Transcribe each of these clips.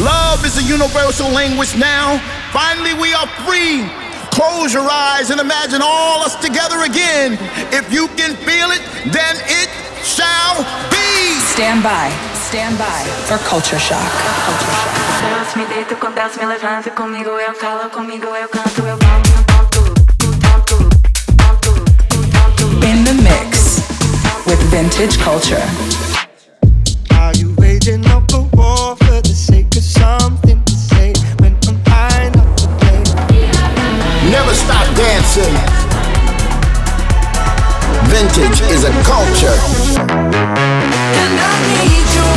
Love is a universal language now. Finally, we are free. Close your eyes and imagine all us together again. If you can feel it, then it shall be. Stand by. Stand by for culture shock. Culture shock. Deus me deito com Deus me levanta comigo eu falo comigo eu canto eu In the mix with vintage culture. Are you waging up a war for the sake of something to say when I'm high enough to play? Never stop dancing. Vintage is a culture. And I need you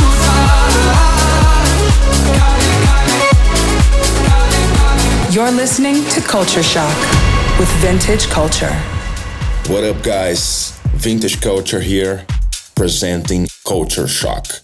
You're listening to Culture Shock with Vintage Culture. What up, guys? Vintage Culture here, presenting Culture Shock.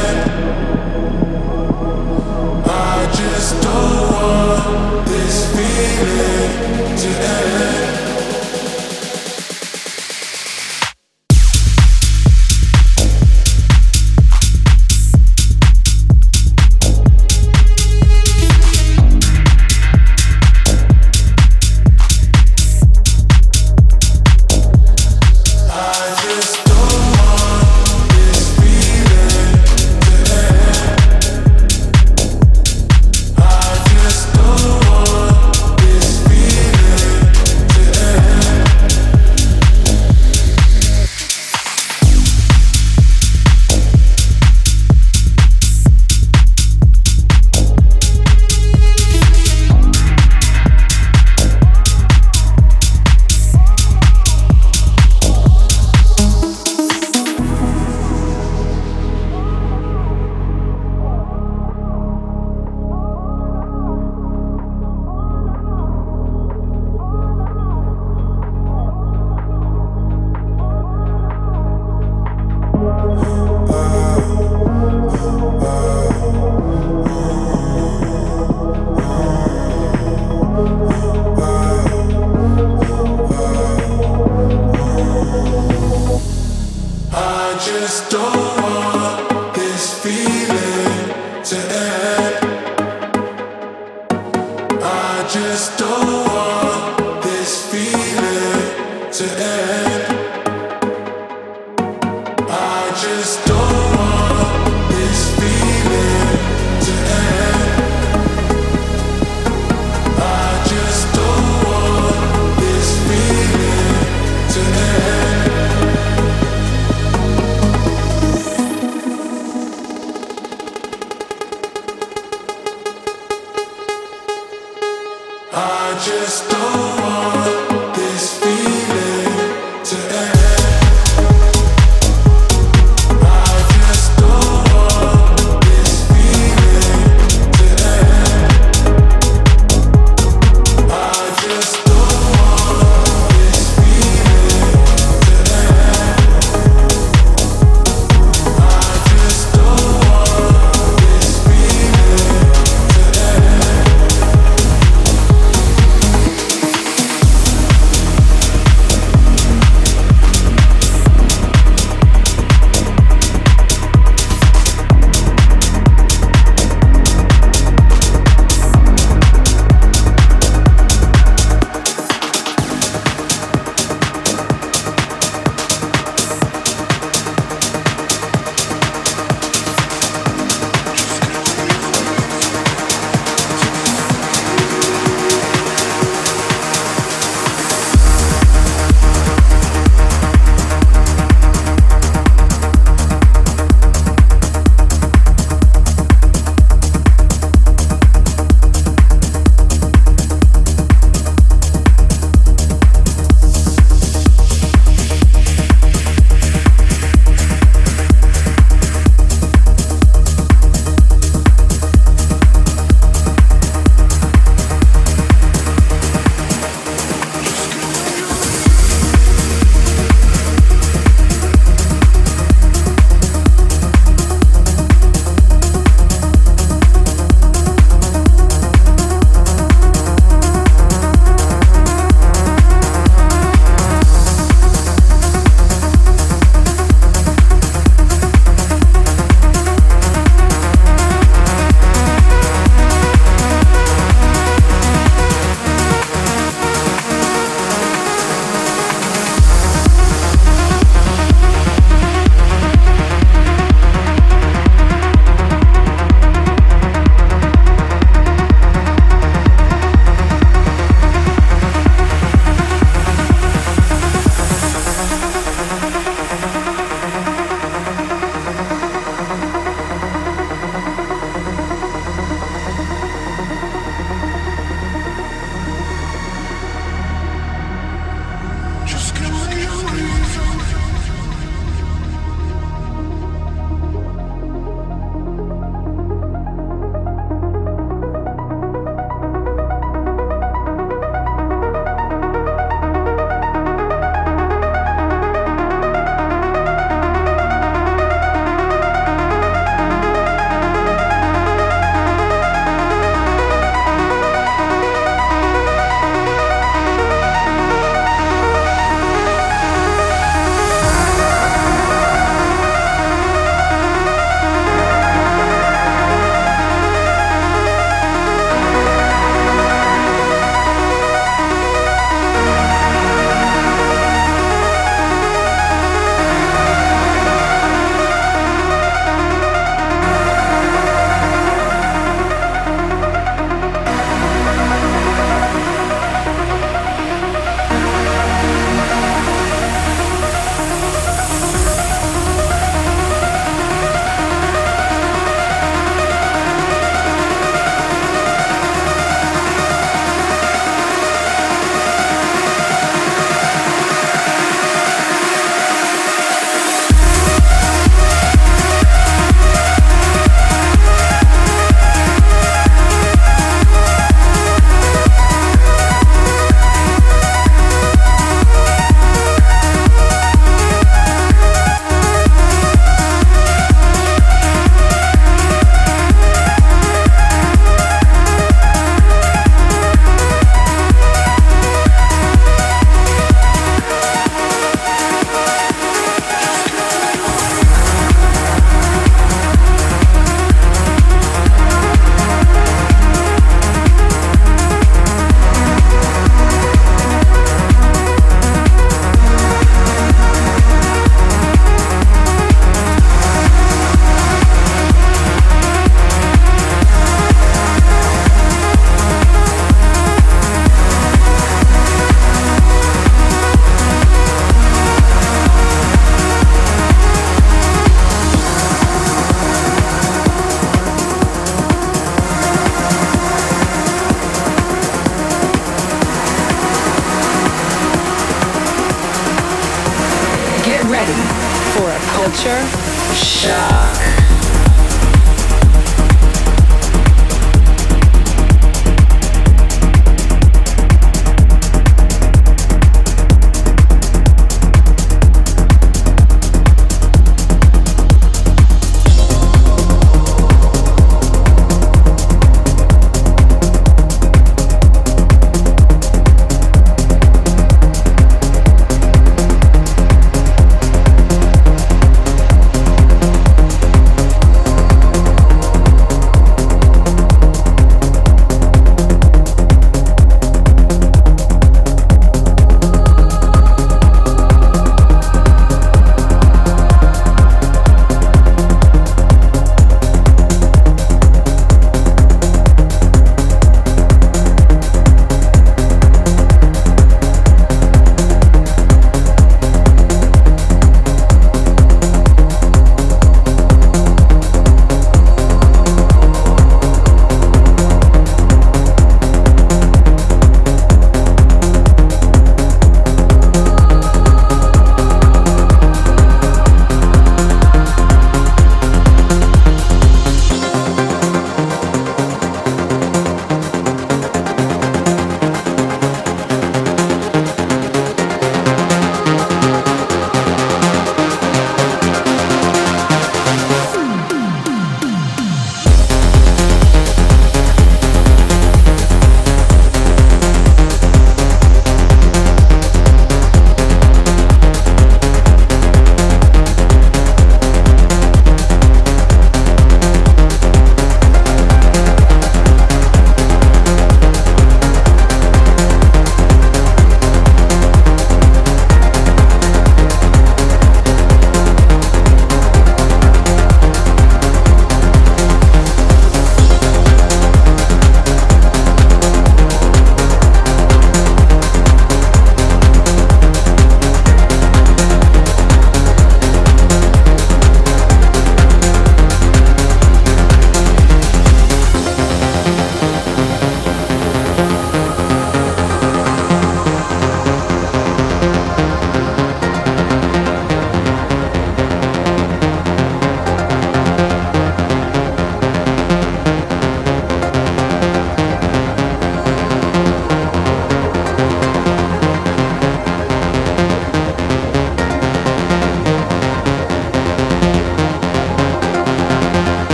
I don't want this feeling to end.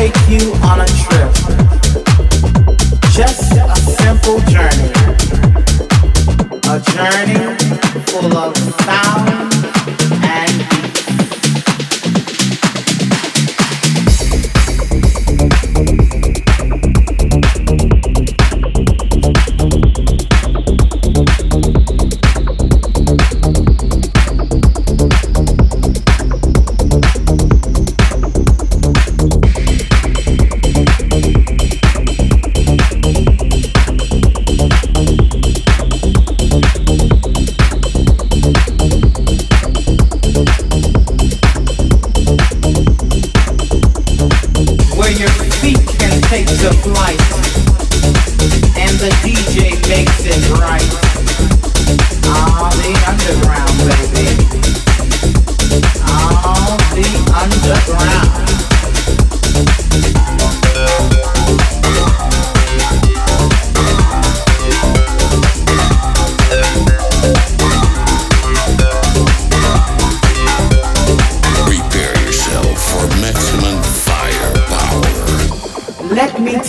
take you on a trip. Just a simple journey. A journey full of sound.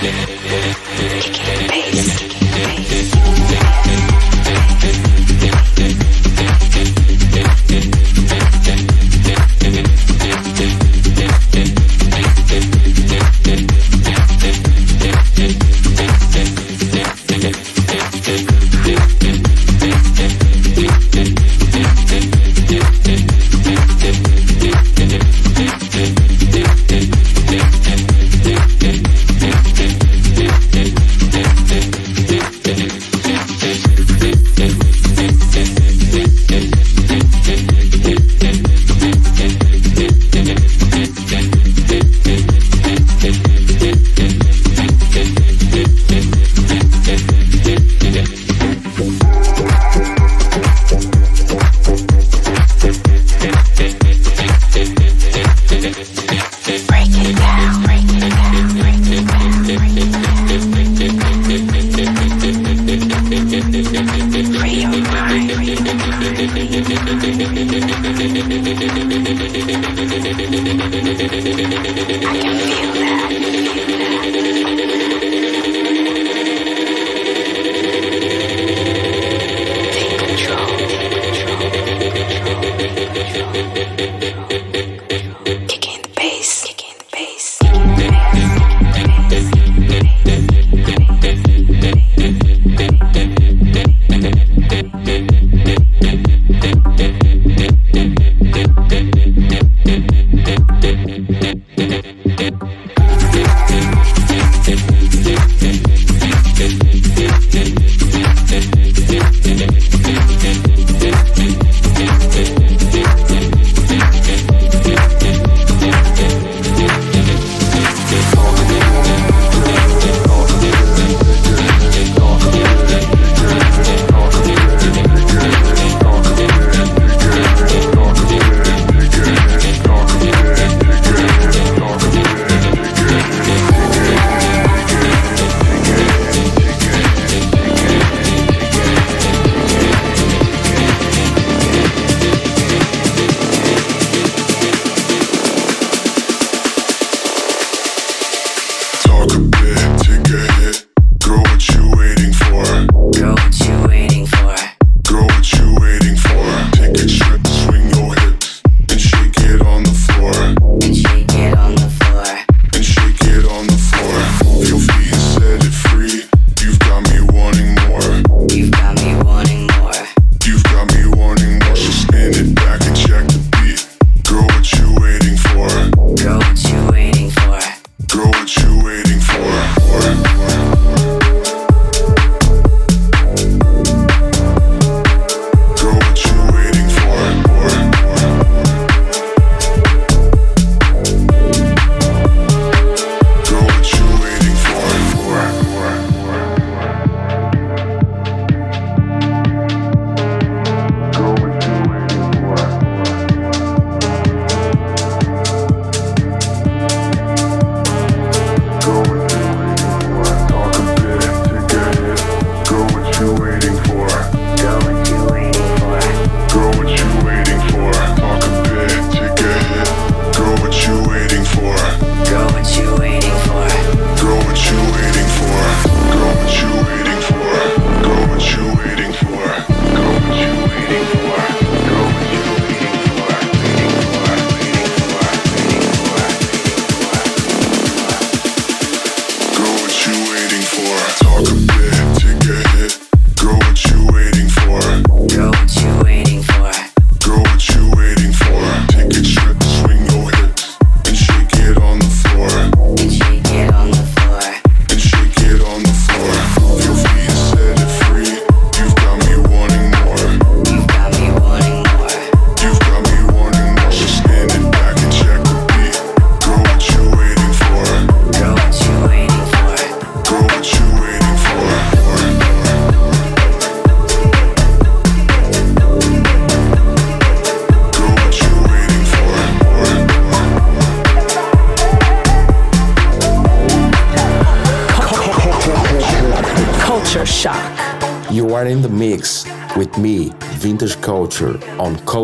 Kick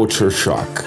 Culture Shock.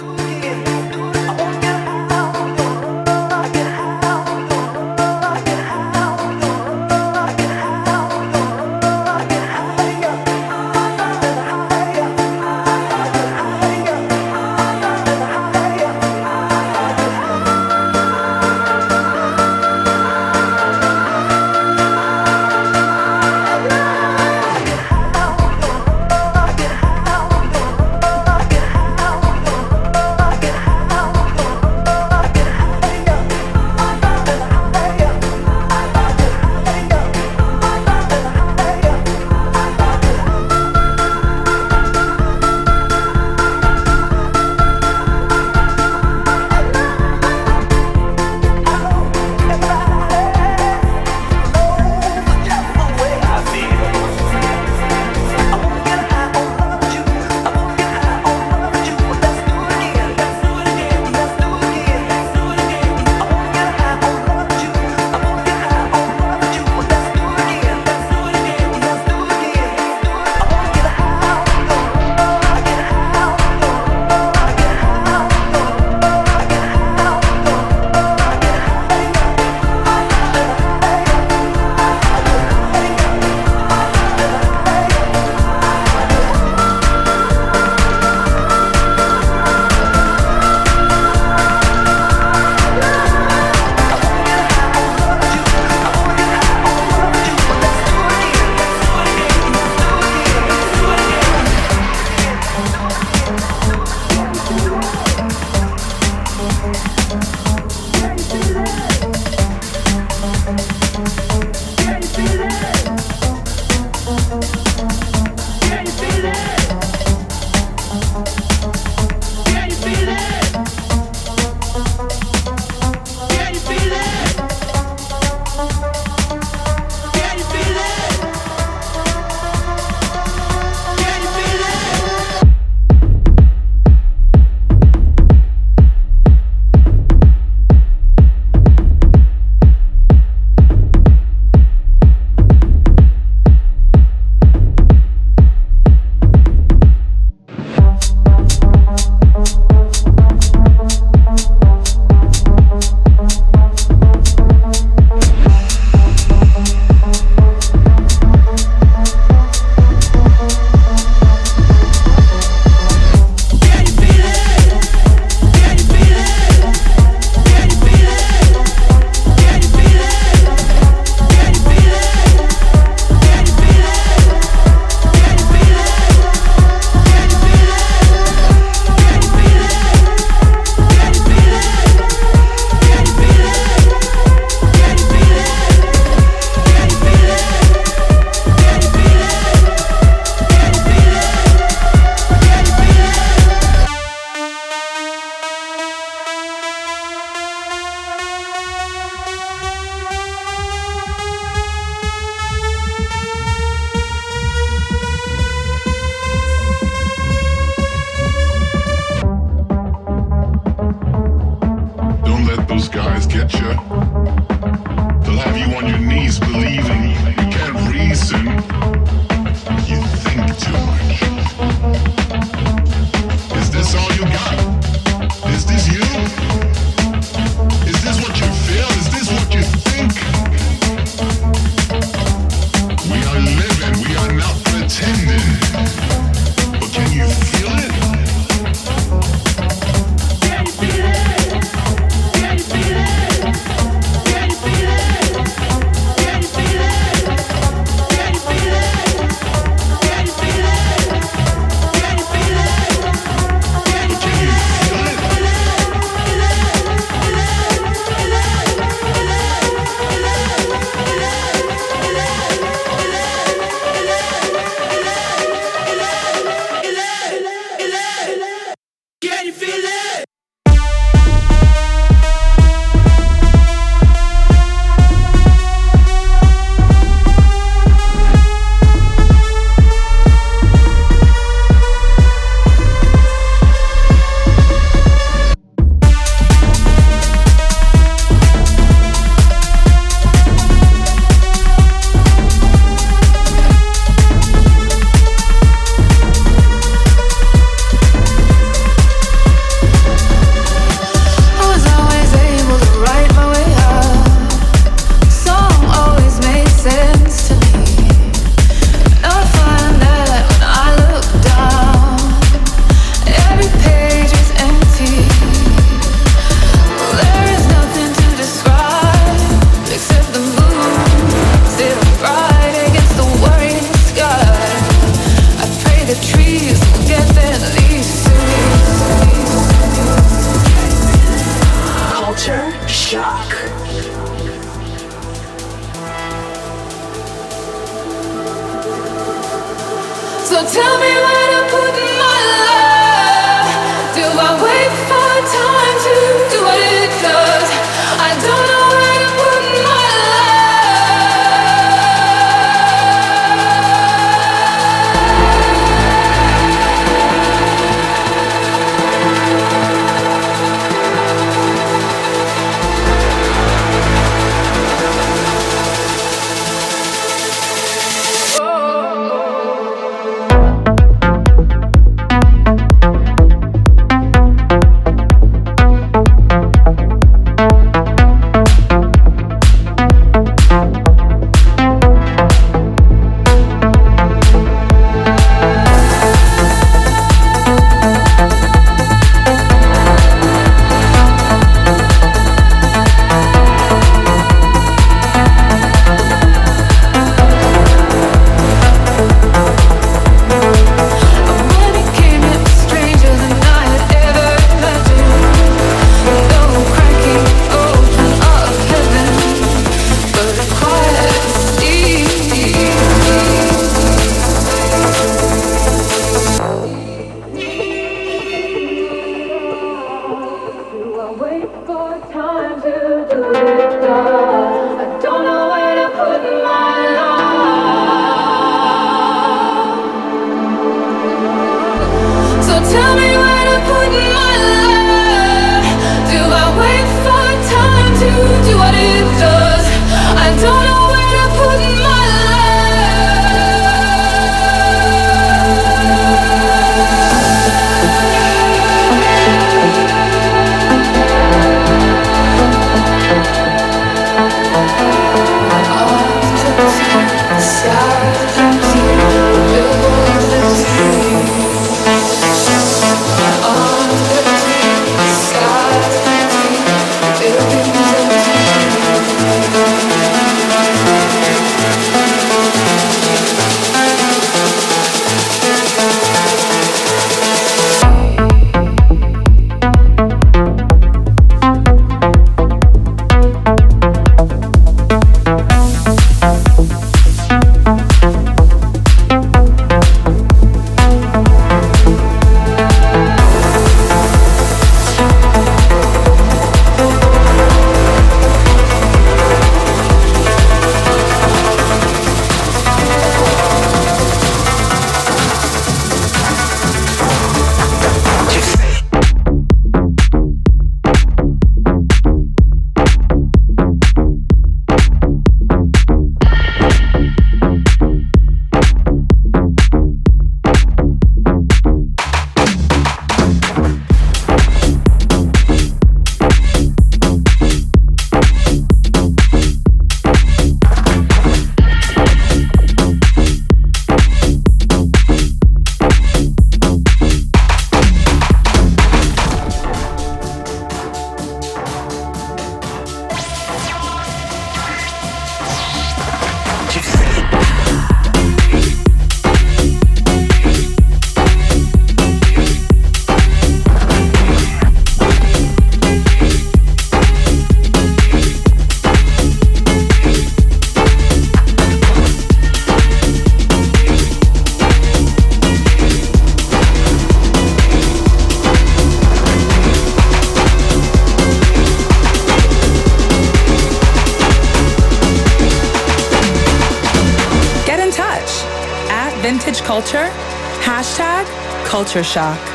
Culture shock.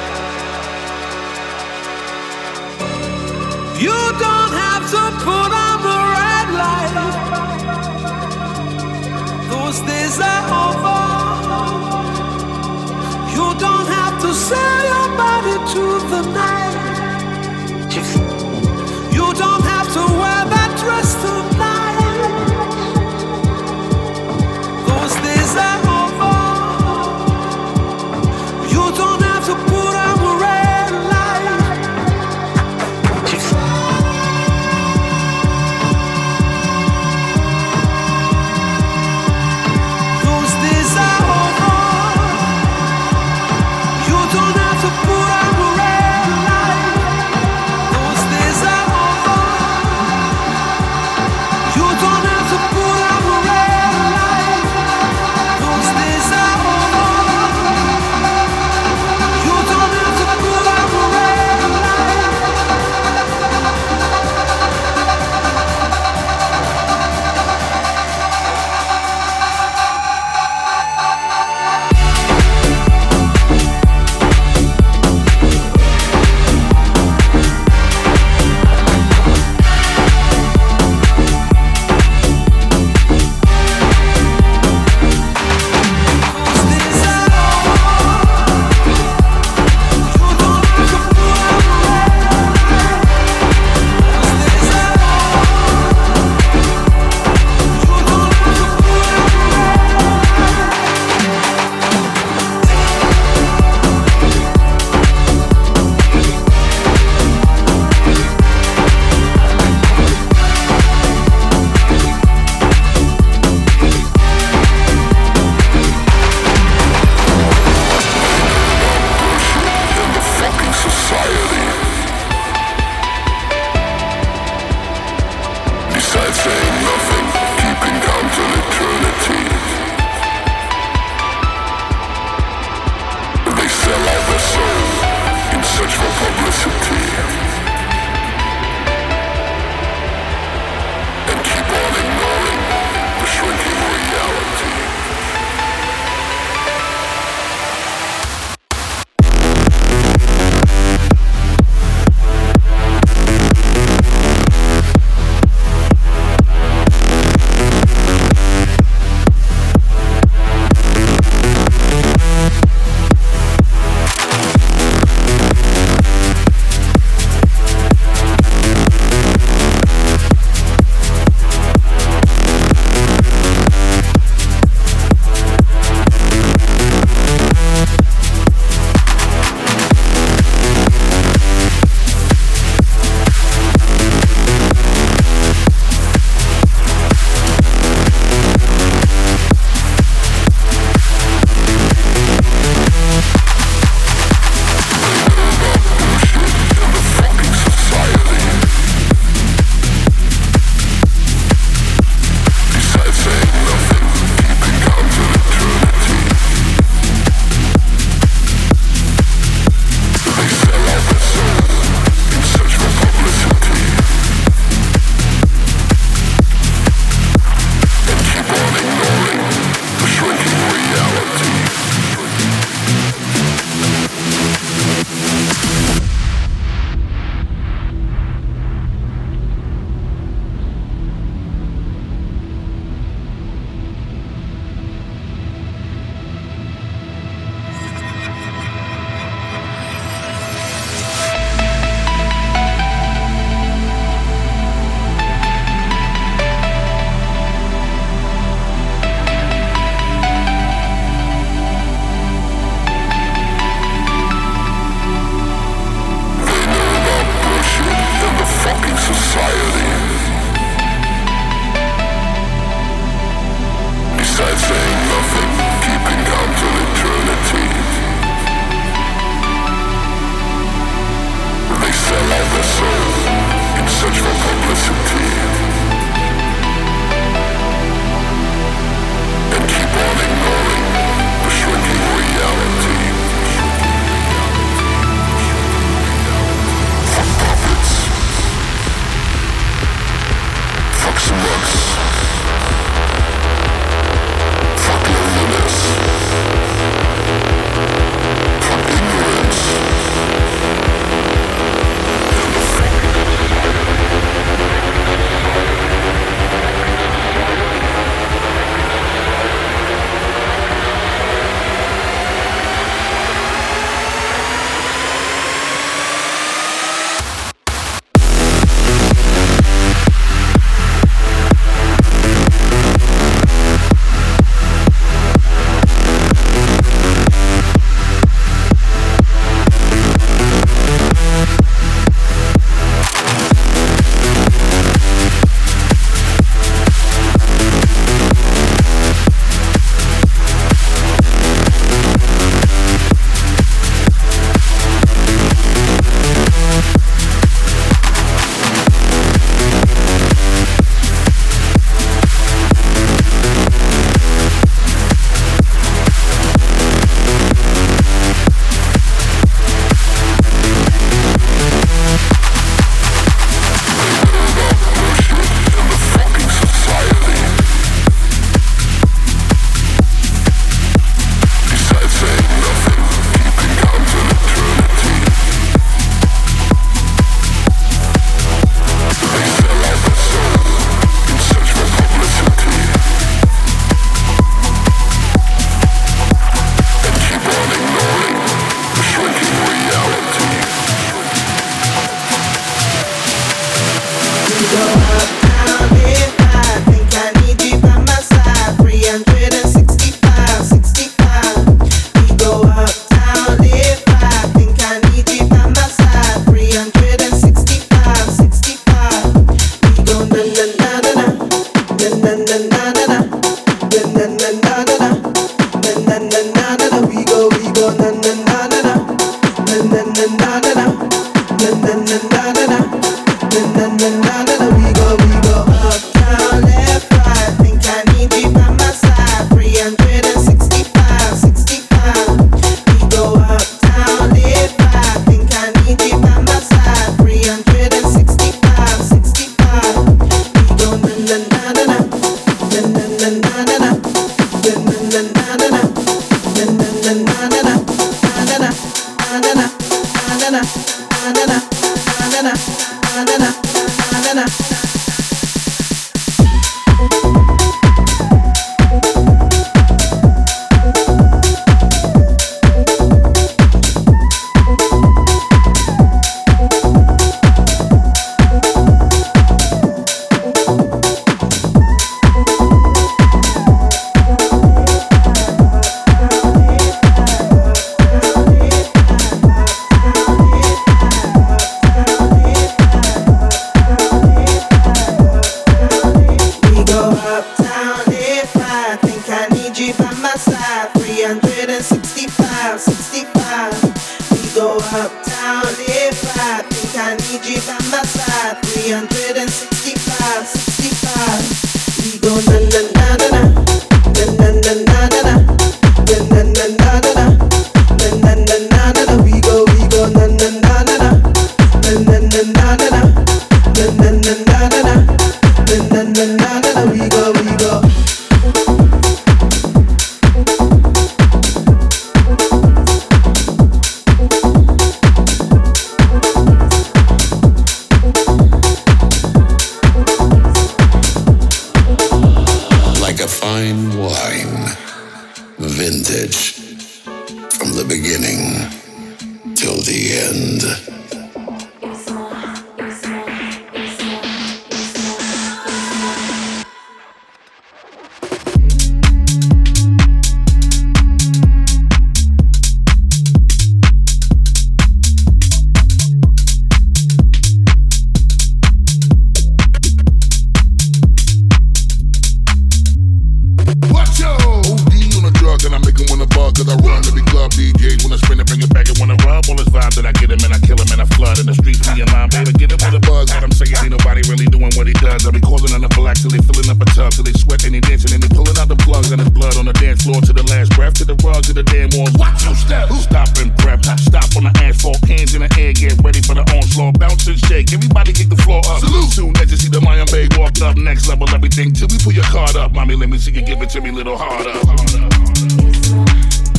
to the damn wall. Watch your step. Stop and prep. Stop on the asphalt. Hands in the air. Get ready for the onslaught. Bounce and shake. Everybody kick the floor up. Salute. Soon as you see the Mayan Bay walked up. Next level everything. Till we pull your card up. Mommy, let me see you give it to me little harder, harder, harder.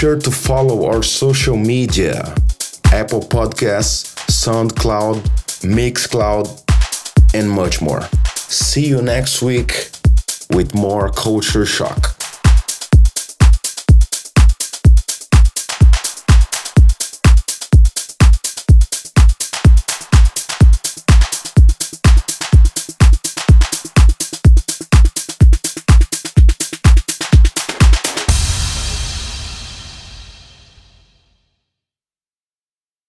Sure to follow our social media Apple Podcasts, SoundCloud, Mixcloud, and much more. See you next week with more Culture Shock.